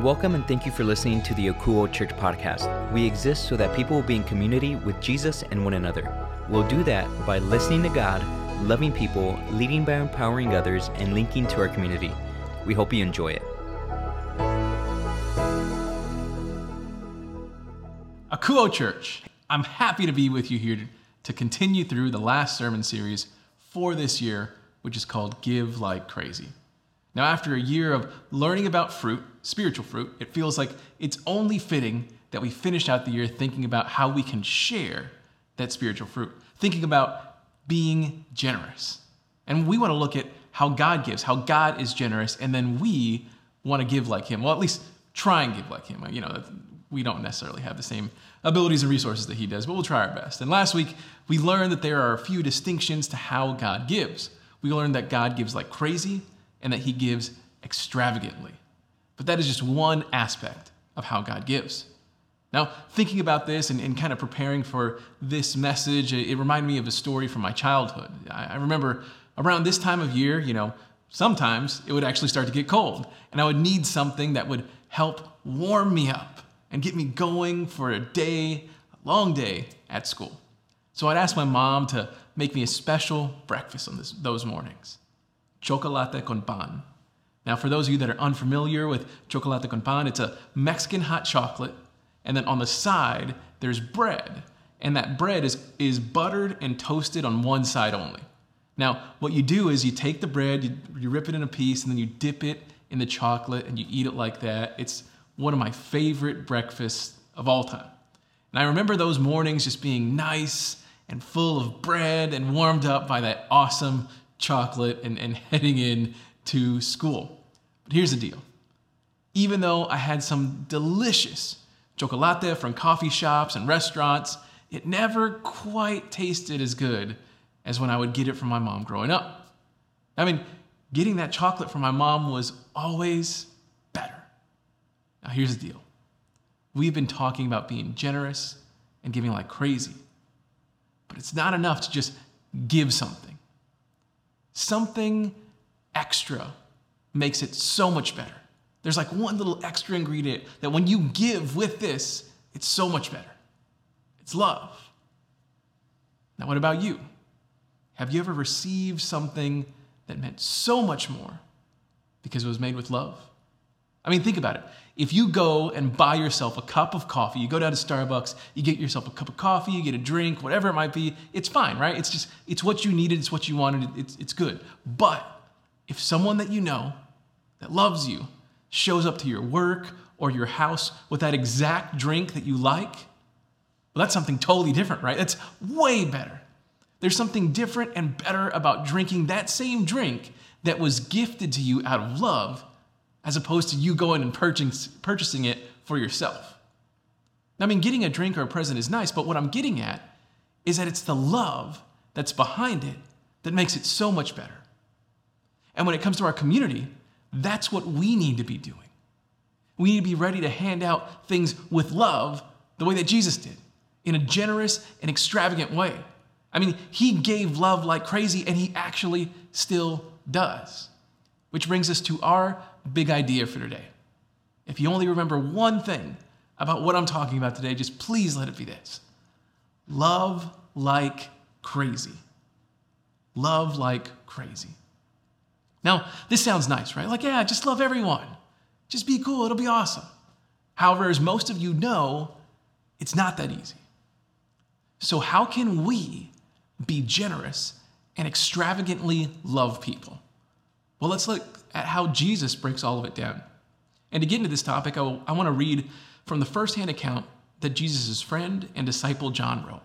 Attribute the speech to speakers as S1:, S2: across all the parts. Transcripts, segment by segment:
S1: Welcome and thank you for listening to the Akouo Church podcast. We exist so that people will be in community with Jesus and one another. We'll do that by listening to God, loving people, leading by empowering others, and linking to our community. We hope you enjoy it.
S2: Akouo Church, I'm happy to be with you here to continue through the last sermon series for this year, which is called Give Like Crazy. Now, after a year of learning about fruit, spiritual fruit, it feels like it's only fitting that we finish out the year thinking about how we can share that spiritual fruit, thinking about being generous. And we want to look at how God gives, how God is generous, and then we want to give like Him. Well, at least try and give like Him. You know, we don't necessarily have the same abilities and resources that He does, but we'll try our best. And last week, we learned that there are a few distinctions to how God gives. We learned that God gives like crazy and that He gives extravagantly. But that is just one aspect of how God gives. Now, thinking about this and, and, kind of preparing for this message, it, reminded me of a story from my childhood. I, I remember around this time of year, you know, sometimes it would actually start to get cold, and I would need something that would help warm me up and get me going for a day, a long day at school. So I'd ask my mom to make me a special breakfast on this, those mornings chocolate con pan. Now, for those of you that are unfamiliar with chocolate con pan, it's a Mexican hot chocolate, and then on the side, there's bread. And that bread is, is buttered and toasted on one side only. Now, what you do is you take the bread, you, you rip it in a piece, and then you dip it in the chocolate and you eat it like that. It's one of my favorite breakfasts of all time. And I remember those mornings just being nice and full of bread and warmed up by that awesome chocolate and, and heading in to school. But here's the deal. Even though I had some delicious chocolate from coffee shops and restaurants, it never quite tasted as good as when I would get it from my mom growing up. I mean, getting that chocolate from my mom was always better. Now, here's the deal we've been talking about being generous and giving like crazy, but it's not enough to just give something. Something extra makes it so much better. There's like one little extra ingredient that when you give with this, it's so much better. It's love. Now, what about you? Have you ever received something that meant so much more because it was made with love? I mean, think about it. If you go and buy yourself a cup of coffee, you go down to Starbucks, you get yourself a cup of coffee, you get a drink, whatever it might be, it's fine, right? It's just, it's what you needed, it's what you wanted, it's, it's good. But if someone that you know that loves you shows up to your work or your house with that exact drink that you like, well, that's something totally different, right? That's way better. There's something different and better about drinking that same drink that was gifted to you out of love as opposed to you going and purchasing it for yourself. I mean, getting a drink or a present is nice, but what I'm getting at is that it's the love that's behind it that makes it so much better. And when it comes to our community, that's what we need to be doing. We need to be ready to hand out things with love the way that Jesus did, in a generous and extravagant way. I mean, he gave love like crazy, and he actually still does. Which brings us to our big idea for today. If you only remember one thing about what I'm talking about today, just please let it be this love like crazy. Love like crazy. Now, this sounds nice, right? Like, yeah, just love everyone. Just be cool, it'll be awesome. However, as most of you know, it's not that easy. So, how can we be generous and extravagantly love people? Well, let's look at how Jesus breaks all of it down. And to get into this topic, I, I want to read from the firsthand account that Jesus' friend and disciple John wrote.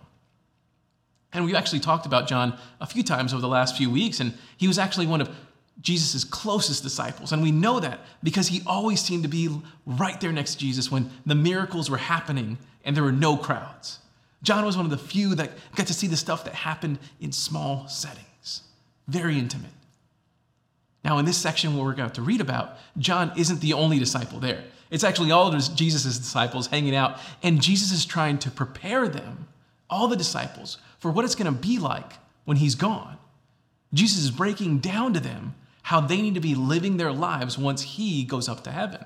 S2: And we've actually talked about John a few times over the last few weeks, and he was actually one of Jesus' closest disciples. And we know that because he always seemed to be right there next to Jesus when the miracles were happening and there were no crowds. John was one of the few that got to see the stuff that happened in small settings, very intimate. Now, in this section, what we're going to, read about, John isn't the only disciple there. It's actually all of Jesus' disciples hanging out, and Jesus is trying to prepare them, all the disciples, for what it's going to be like when he's gone. Jesus is breaking down to them how they need to be living their lives once he goes up to heaven.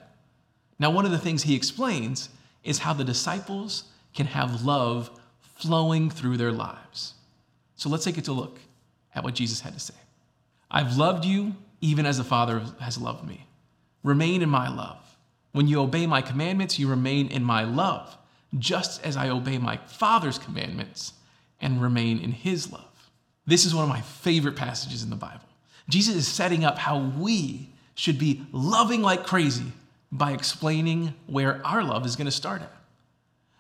S2: Now, one of the things he explains is how the disciples can have love flowing through their lives. So let's take a look at what Jesus had to say. I've loved you even as the Father has loved me. Remain in my love. When you obey my commandments, you remain in my love, just as I obey my Father's commandments and remain in his love. This is one of my favorite passages in the Bible. Jesus is setting up how we should be loving like crazy by explaining where our love is going to start at.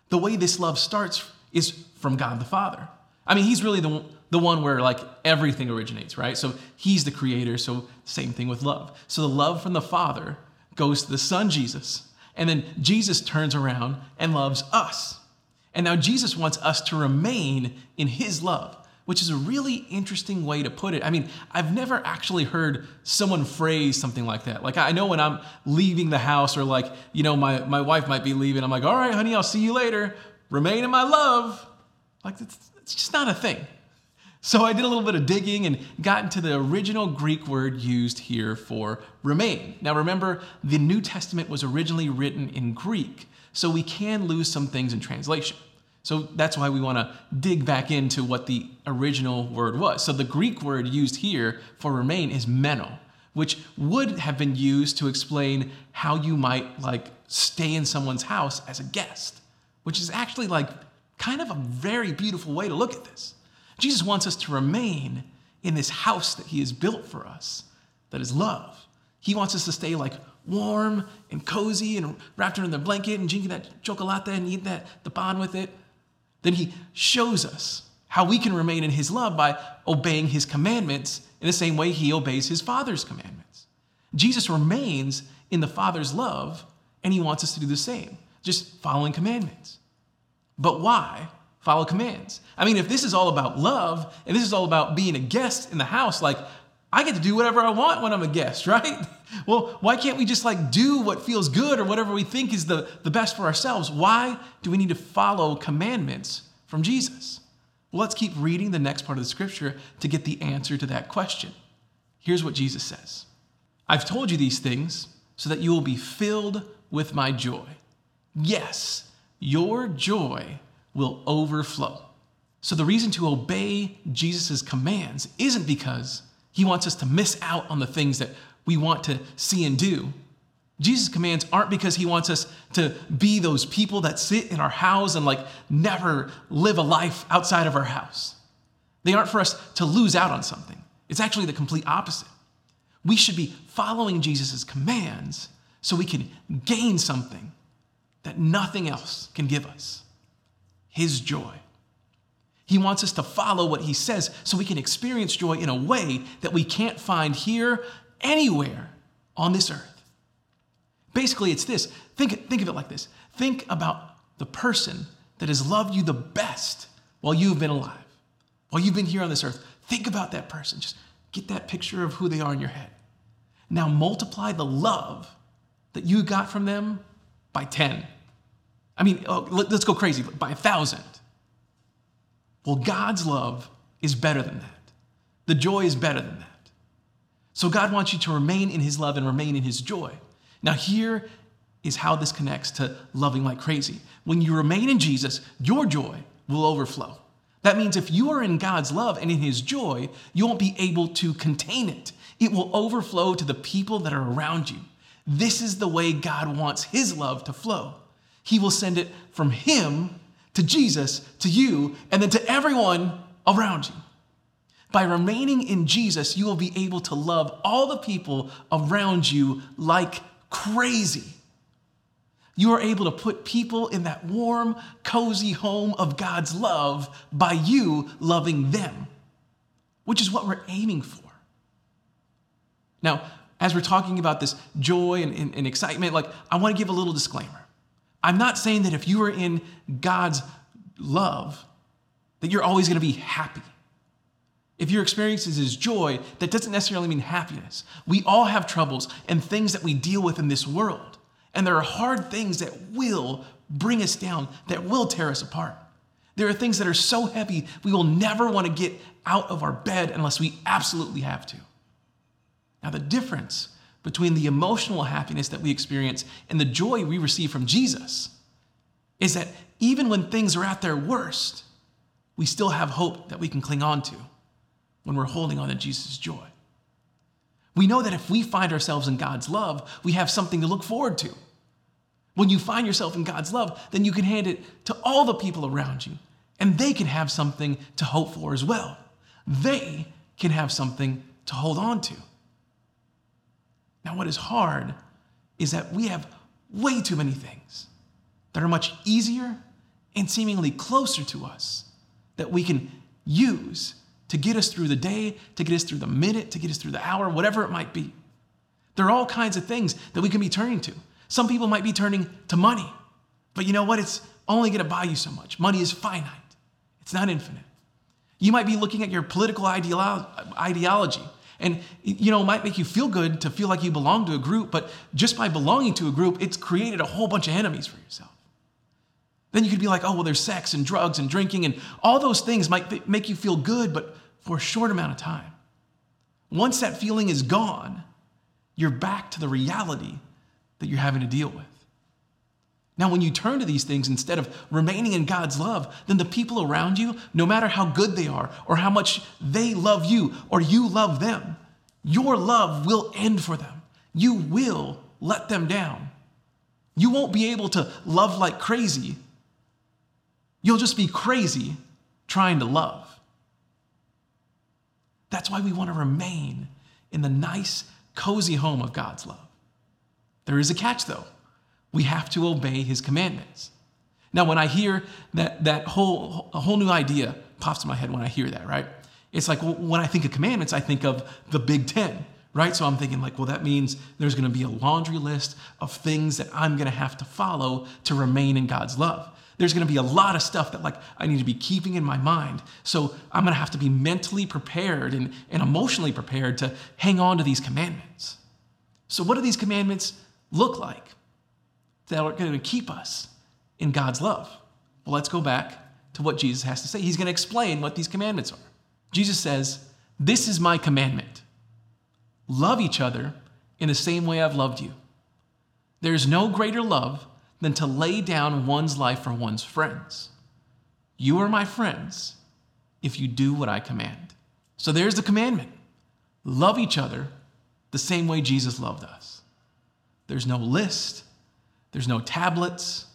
S2: The way this love starts is from God the Father. I mean, he's really the, the one where like everything originates, right? So he's the creator, so same thing with love. So the love from the Father goes to the Son Jesus, and then Jesus turns around and loves us. And now Jesus wants us to remain in his love which is a really interesting way to put it. I mean, I've never actually heard someone phrase something like that. Like, I know when I'm leaving the house, or like, you know, my, my wife might be leaving, I'm like, all right, honey, I'll see you later. Remain in my love. Like, it's, it's just not a thing. So I did a little bit of digging and got into the original Greek word used here for remain. Now remember, the New Testament was originally written in Greek, so we can lose some things in translation. So that's why we want to dig back into what the original word was. So the Greek word used here for remain is meno, which would have been used to explain how you might like stay in someone's house as a guest, which is actually like kind of a very beautiful way to look at this. Jesus wants us to remain in this house that he has built for us, that is love. He wants us to stay like warm and cozy and wrapped in the blanket and drinking that chocolate and eat that the pan with it. Then he shows us how we can remain in his love by obeying his commandments in the same way he obeys his father's commandments. Jesus remains in the father's love, and he wants us to do the same, just following commandments. But why follow commands? I mean, if this is all about love and this is all about being a guest in the house, like I get to do whatever I want when I'm a guest, right? Well, why can't we just like do what feels good or whatever we think is the, the best for ourselves? Why do we need to follow commandments from Jesus? Well, let's keep reading the next part of the scripture to get the answer to that question. Here's what Jesus says I've told you these things so that you will be filled with my joy. Yes, your joy will overflow. So, the reason to obey Jesus' commands isn't because he wants us to miss out on the things that we want to see and do. Jesus' commands aren't because he wants us to be those people that sit in our house and like never live a life outside of our house. They aren't for us to lose out on something. It's actually the complete opposite. We should be following Jesus' commands so we can gain something that nothing else can give us his joy. He wants us to follow what he says so we can experience joy in a way that we can't find here anywhere on this earth. Basically, it's this think, think of it like this think about the person that has loved you the best while you've been alive, while you've been here on this earth. Think about that person. Just get that picture of who they are in your head. Now, multiply the love that you got from them by 10. I mean, oh, let's go crazy, by a thousand. Well, God's love is better than that. The joy is better than that. So God wants you to remain in his love and remain in his joy. Now, here is how this connects to loving like crazy. When you remain in Jesus, your joy will overflow. That means if you are in God's love and in his joy, you won't be able to contain it. It will overflow to the people that are around you. This is the way God wants his love to flow. He will send it from him to Jesus, to you, and then to everyone around you. By remaining in Jesus, you will be able to love all the people around you like crazy. You are able to put people in that warm, cozy home of God's love by you loving them, which is what we're aiming for. Now, as we're talking about this joy and, and, and excitement, like I want to give a little disclaimer. I'm not saying that if you are in God's love, that you're always going to be happy. If your experience is joy, that doesn't necessarily mean happiness. We all have troubles and things that we deal with in this world. And there are hard things that will bring us down, that will tear us apart. There are things that are so heavy, we will never want to get out of our bed unless we absolutely have to. Now, the difference between the emotional happiness that we experience and the joy we receive from Jesus is that even when things are at their worst, we still have hope that we can cling on to when we're holding on to Jesus' joy. We know that if we find ourselves in God's love, we have something to look forward to. When you find yourself in God's love, then you can hand it to all the people around you, and they can have something to hope for as well. They can have something to hold on to. Now, what is hard is that we have way too many things that are much easier and seemingly closer to us that we can use to get us through the day, to get us through the minute, to get us through the hour, whatever it might be. There are all kinds of things that we can be turning to. Some people might be turning to money, but you know what? It's only going to buy you so much. Money is finite, it's not infinite. You might be looking at your political ideology. And you know, it might make you feel good to feel like you belong to a group, but just by belonging to a group, it's created a whole bunch of enemies for yourself. Then you could be like, oh, well, there's sex and drugs and drinking, and all those things might make you feel good, but for a short amount of time. Once that feeling is gone, you're back to the reality that you're having to deal with. Now, when you turn to these things instead of remaining in God's love, then the people around you, no matter how good they are, or how much they love you, or you love them, your love will end for them. You will let them down. You won't be able to love like crazy You'll just be crazy trying to love. That's why we want to remain in the nice, cozy home of God's love. There is a catch, though. We have to obey his commandments. Now, when I hear that, that whole, a whole new idea pops in my head when I hear that, right? It's like well, when I think of commandments, I think of the Big Ten, right? So I'm thinking, like, well, that means there's going to be a laundry list of things that I'm going to have to follow to remain in God's love there's going to be a lot of stuff that like I need to be keeping in my mind. So I'm going to have to be mentally prepared and, and emotionally prepared to hang on to these commandments. So what do these commandments look like that are going to keep us in God's love? Well, let's go back to what Jesus has to say. He's going to explain what these commandments are. Jesus says, This is my commandment love each other in the same way I've loved you. There's no greater love than to lay down one's life for one's friends. You are my friends if you do what I command. So there's the commandment love each other the same way Jesus loved us. There's no list, there's no tablets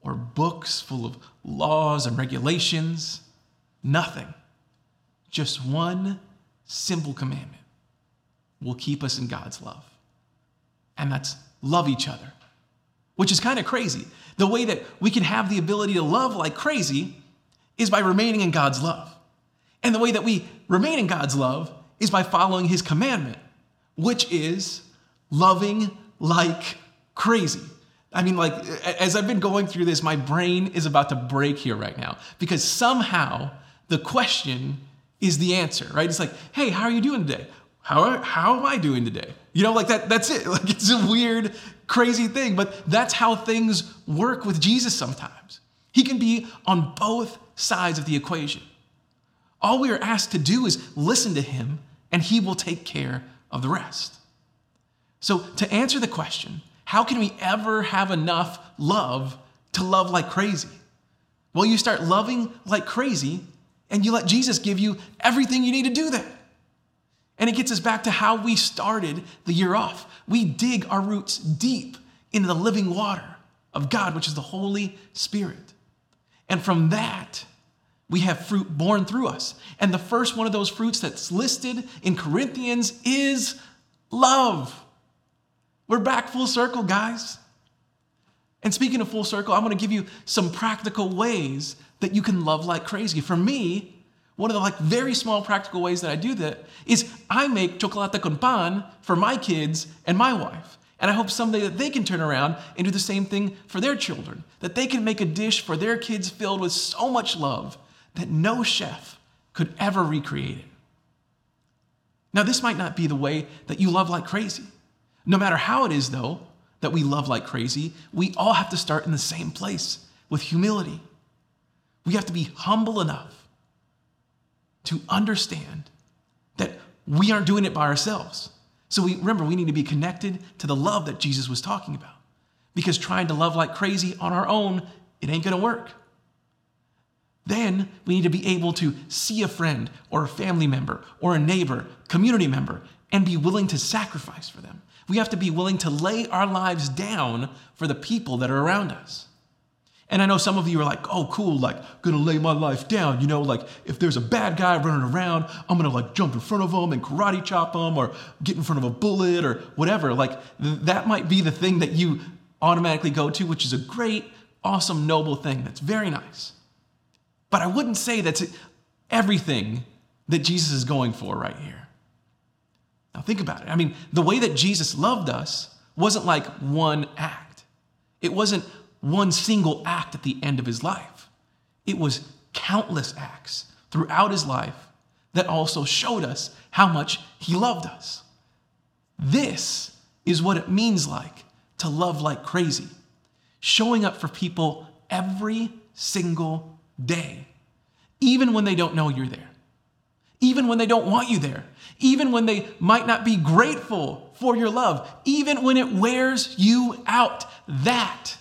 S2: or books full of laws and regulations, nothing. Just one simple commandment will keep us in God's love, and that's love each other which is kind of crazy. The way that we can have the ability to love like crazy is by remaining in God's love. And the way that we remain in God's love is by following his commandment, which is loving like crazy. I mean, like, as I've been going through this, my brain is about to break here right now because somehow the question is the answer, right? It's like, hey, how are you doing today? How, are, how am I doing today? You know, like that, that's it. Like it's a weird, crazy thing, but that's how things work with Jesus sometimes. He can be on both sides of the equation. All we are asked to do is listen to him, and he will take care of the rest. So, to answer the question, how can we ever have enough love to love like crazy? Well, you start loving like crazy, and you let Jesus give you everything you need to do that. And it gets us back to how we started the year off. We dig our roots deep into the living water of God, which is the Holy Spirit. And from that, we have fruit born through us. And the first one of those fruits that's listed in Corinthians is love. We're back full circle, guys. And speaking of full circle, I'm going to give you some practical ways that you can love like crazy. For me, one of the like very small practical ways that I do that is I make chocolate con pan for my kids and my wife. And I hope someday that they can turn around and do the same thing for their children. That they can make a dish for their kids filled with so much love that no chef could ever recreate it. Now, this might not be the way that you love like crazy. No matter how it is, though, that we love like crazy, we all have to start in the same place with humility. We have to be humble enough to understand that we aren't doing it by ourselves. So we remember we need to be connected to the love that Jesus was talking about. Because trying to love like crazy on our own, it ain't gonna work. Then we need to be able to see a friend or a family member or a neighbor, community member, and be willing to sacrifice for them. We have to be willing to lay our lives down for the people that are around us. And I know some of you are like, oh, cool, like, gonna lay my life down. You know, like, if there's a bad guy running around, I'm gonna like jump in front of him and karate chop him or get in front of a bullet or whatever. Like, th- that might be the thing that you automatically go to, which is a great, awesome, noble thing. That's very nice. But I wouldn't say that's everything that Jesus is going for right here. Now, think about it. I mean, the way that Jesus loved us wasn't like one act, it wasn't one single act at the end of his life. It was countless acts throughout his life that also showed us how much he loved us. This is what it means like to love like crazy, showing up for people every single day, even when they don't know you're there, even when they don't want you there, even when they might not be grateful for your love, even when it wears you out. That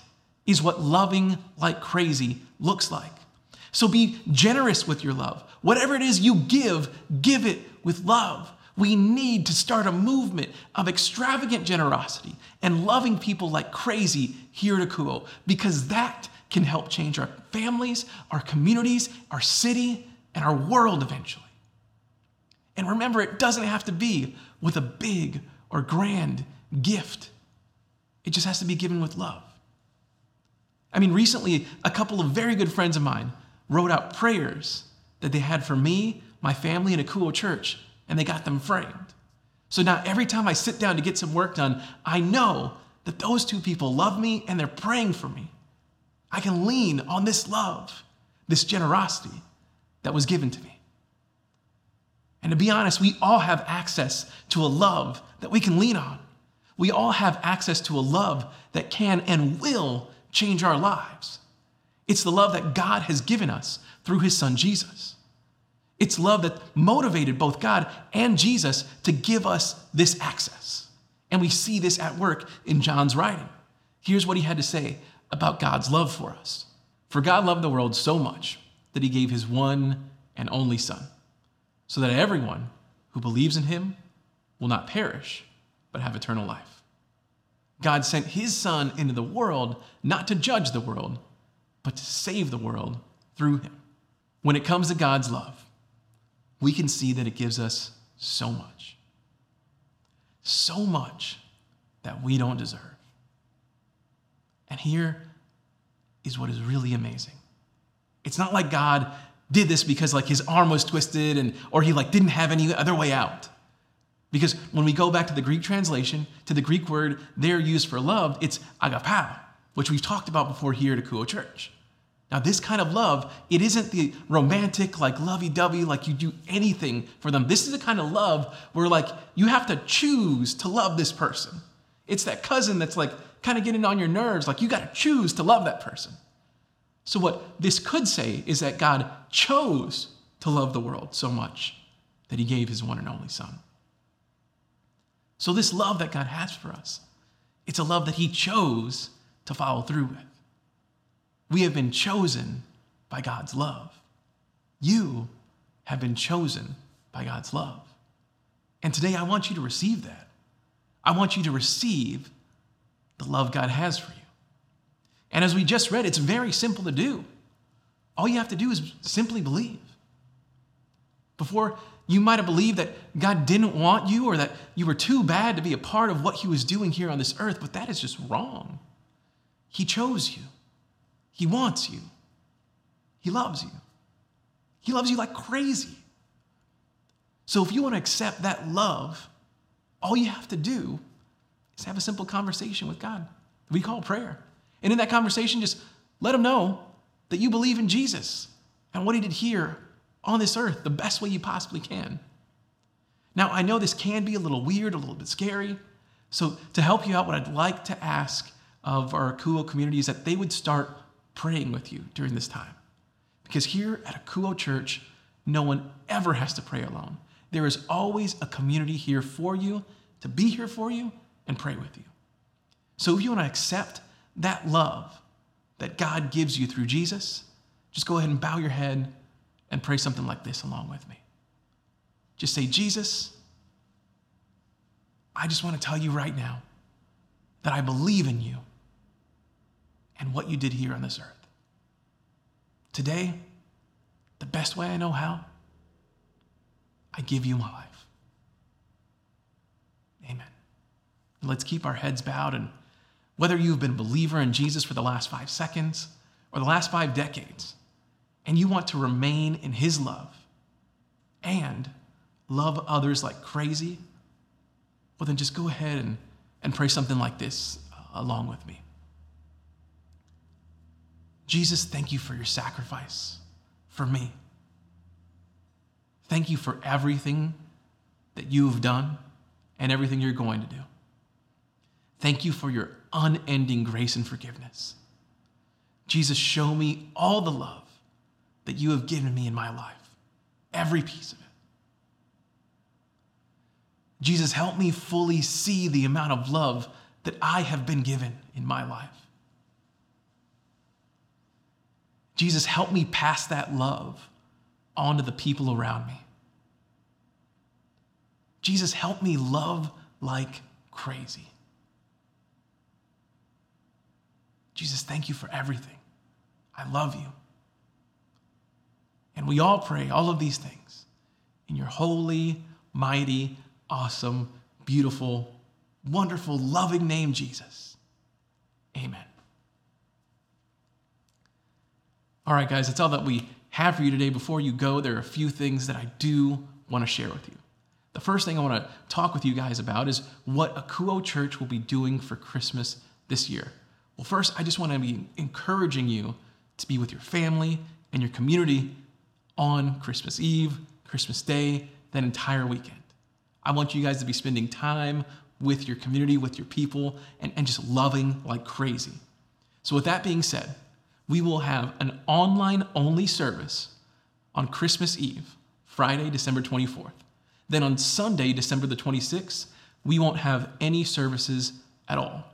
S2: is what loving like crazy looks like. So be generous with your love. Whatever it is you give, give it with love. We need to start a movement of extravagant generosity and loving people like crazy here at Akouo because that can help change our families, our communities, our city, and our world eventually. And remember, it doesn't have to be with a big or grand gift, it just has to be given with love. I mean, recently, a couple of very good friends of mine wrote out prayers that they had for me, my family, and Akouo church, and they got them framed. So now every time I sit down to get some work done, I know that those two people love me and they're praying for me. I can lean on this love, this generosity that was given to me. And to be honest, we all have access to a love that we can lean on. We all have access to a love that can and will change our lives. It's the love that God has given us through his son Jesus. It's love that motivated both God and Jesus to give us this access. And we see this at work in John's writing. Here's what he had to say about God's love for us. For God loved the world so much that he gave his one and only Son, so that everyone who believes in him will not perish, but have eternal life. God sent his Son into the world not to judge the world, but to save the world through him. When it comes to God's love, we can see that it gives us so much. So much that we don't deserve. And here is what is really amazing. It's not like God did this because like his arm was twisted and or he like didn't have any other way out. Because when we go back to the Greek translation, to the Greek word there used for love, it's agapao, which we've talked about before here at Akouo Church. Now, this kind of love, it isn't the romantic, like lovey dovey, like you do anything for them. This is the kind of love where, like, you have to choose to love this person. It's that cousin that's like kind of getting on your nerves, like, you got to choose to love that person. So, what this could say is that God chose to love the world so much that he gave his one and only son. So, this love that God has for us, it's a love that He chose to follow through with. We have been chosen by God's love. You have been chosen by God's love. And today I want you to receive that. I want you to receive the love God has for you. And as we just read, it's very simple to do. All you have to do is simply believe. Before you might have believed that God didn't want you or that you were too bad to be a part of what He was doing here on this earth, but that is just wrong. He chose you, He wants you, He loves you. He loves you like crazy. So if you want to accept that love, all you have to do is have a simple conversation with God. We call prayer. And in that conversation, just let them know that you believe in Jesus and what He did here on this earth the best way you possibly can. Now, I know this can be a little weird, a little bit scary. So, to help you out, what I'd like to ask of our Akouo community is that they would start praying with you during this time. Because here at Akouo Church, no one ever has to pray alone. There is always a community here for you to be here for you and pray with you. So if you want to accept that love that God gives you through Jesus, just go ahead and bow your head and pray something like this along with me. Just say, Jesus, I just want to tell you right now that I believe in you and what you did here on this earth. Today, the best way I know how, I give you my life. Amen. Let's keep our heads bowed. And whether you've been a believer in Jesus for the last five seconds or the last five decades, and you want to remain in his love and love others like crazy, well, then just go ahead and, and pray something like this uh, along with me. Jesus, thank you for your sacrifice for me. Thank you for everything that you have done and everything you're going to do. Thank you for your unending grace and forgiveness. Jesus, show me all the love that you have given me in my life, every piece of it. Jesus, help me fully see the amount of love that I have been given in my life. Jesus, help me pass that love on to the people around me. Jesus, help me love like crazy. Jesus, thank you for everything. I love you. And we all pray all of these things in your holy, mighty, awesome, beautiful, wonderful, loving name, Jesus. Amen. All right, guys, that's all that we have for you today. Before you go, there are a few things that I do want to share with you. The first thing I want to talk with you guys about is what Akouo Church will be doing for Christmas this year. Well, first, I just want to be encouraging you to be with your family and your community on Christmas Eve, Christmas Day, that entire weekend. I want you guys to be spending time with your community, with your people, and, and just loving like crazy. So, with that being said, we will have an online only service on Christmas Eve, Friday, December 24th. Then on Sunday, December the 26th, we won't have any services at all.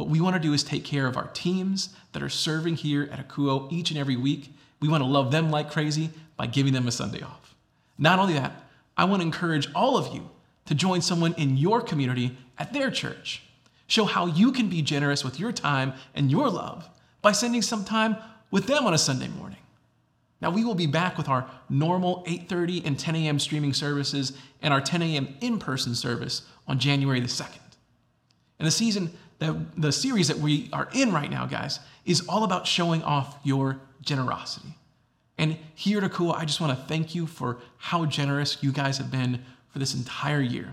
S2: What we want to do is take care of our teams that are serving here at Akouo each and every week. We want to love them like crazy by giving them a Sunday off. Not only that, I want to encourage all of you to join someone in your community at their church. Show how you can be generous with your time and your love by spending some time with them on a Sunday morning. Now we will be back with our normal 8:30 and 10 a.m. streaming services and our 10 a.m. in-person service on January the 2nd. And the season that the series that we are in right now, guys, is all about showing off your generosity. And here at Akouo, I just want to thank you for how generous you guys have been for this entire year.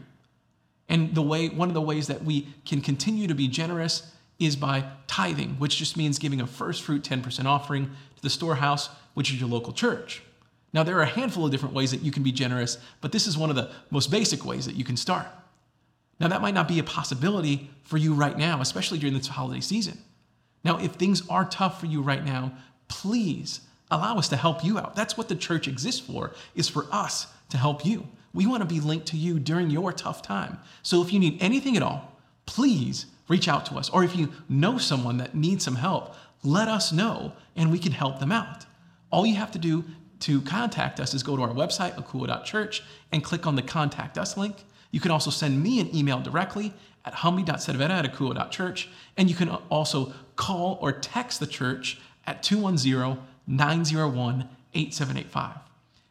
S2: And the way one of the ways that we can continue to be generous is by tithing, which just means giving a first fruit 10% offering to the storehouse, which is your local church. Now, there are a handful of different ways that you can be generous, but this is one of the most basic ways that you can start. Now, that might not be a possibility for you right now, especially during this holiday season. Now, if things are tough for you right now, please allow us to help you out. That's what the church exists for, is for us to help you. We want to be linked to you during your tough time. So if you need anything at all, please reach out to us. Or if you know someone that needs some help, let us know and we can help them out. All you have to do to contact us is go to our website, akouo.church, and click on the Contact Us link. You can also send me an email directly at humby.sedvera at. And you can also call or text the church at 210 901 8785.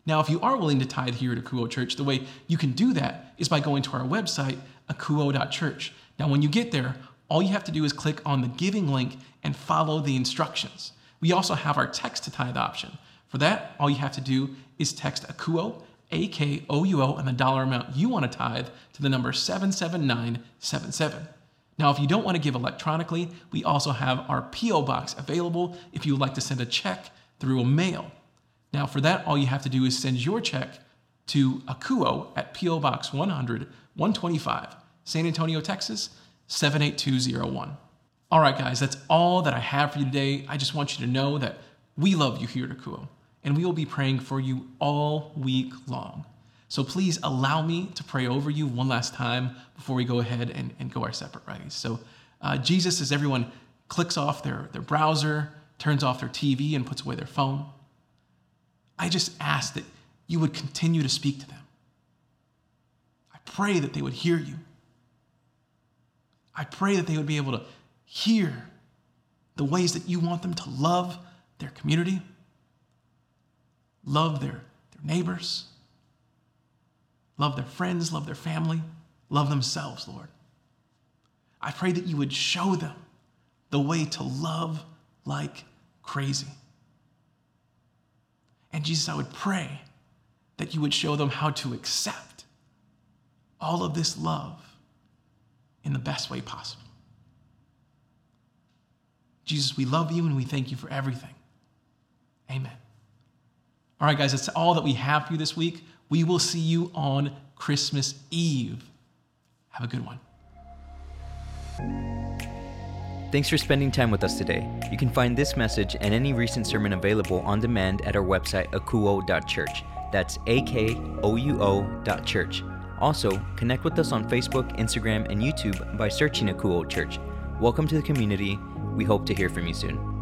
S2: Now, if you are willing to tithe here at Akouo Church, the way you can do that is by going to our website, akouo.church. Now, when you get there, all you have to do is click on the giving link and follow the instructions. We also have our text to tithe option. For that, all you have to do is text AKOUO, A K O U O, and the dollar amount you want to tithe to the number 77977. Now, if you don't want to give electronically, we also have our P.O. box available if you would like to send a check through a mail. Now, for that, all you have to do is send your check to Akouo at P.O. Box 100 125, San Antonio, Texas 78201. All right, guys, that's all that I have for you today. I just want you to know that we love you here at Akouo, and we will be praying for you all week long. So please allow me to pray over you one last time before we go ahead and, and go our separate ways. So, uh, Jesus, as everyone clicks off their, their browser, turns off their TV, and puts away their phone, I just ask that you would continue to speak to them. I pray that they would hear you. I pray that they would be able to hear the ways that you want them to love their community, love their, their neighbors, love their friends, love their family, love themselves, Lord. I pray that you would show them the way to love like crazy. And Jesus, I would pray that you would show them how to accept all of this love in the best way possible. Jesus, we love you and we thank you for everything. Amen. All right, guys, that's all that we have for you this week. We will see you on Christmas Eve. Have a good one.
S1: Thanks for spending time with us today. You can find this message and any recent sermon available on demand at our website, akouo.church. That's A K O U O church. Also, connect with us on Facebook, Instagram, and YouTube by searching Akouo Church. Welcome to the community. We hope to hear from you soon.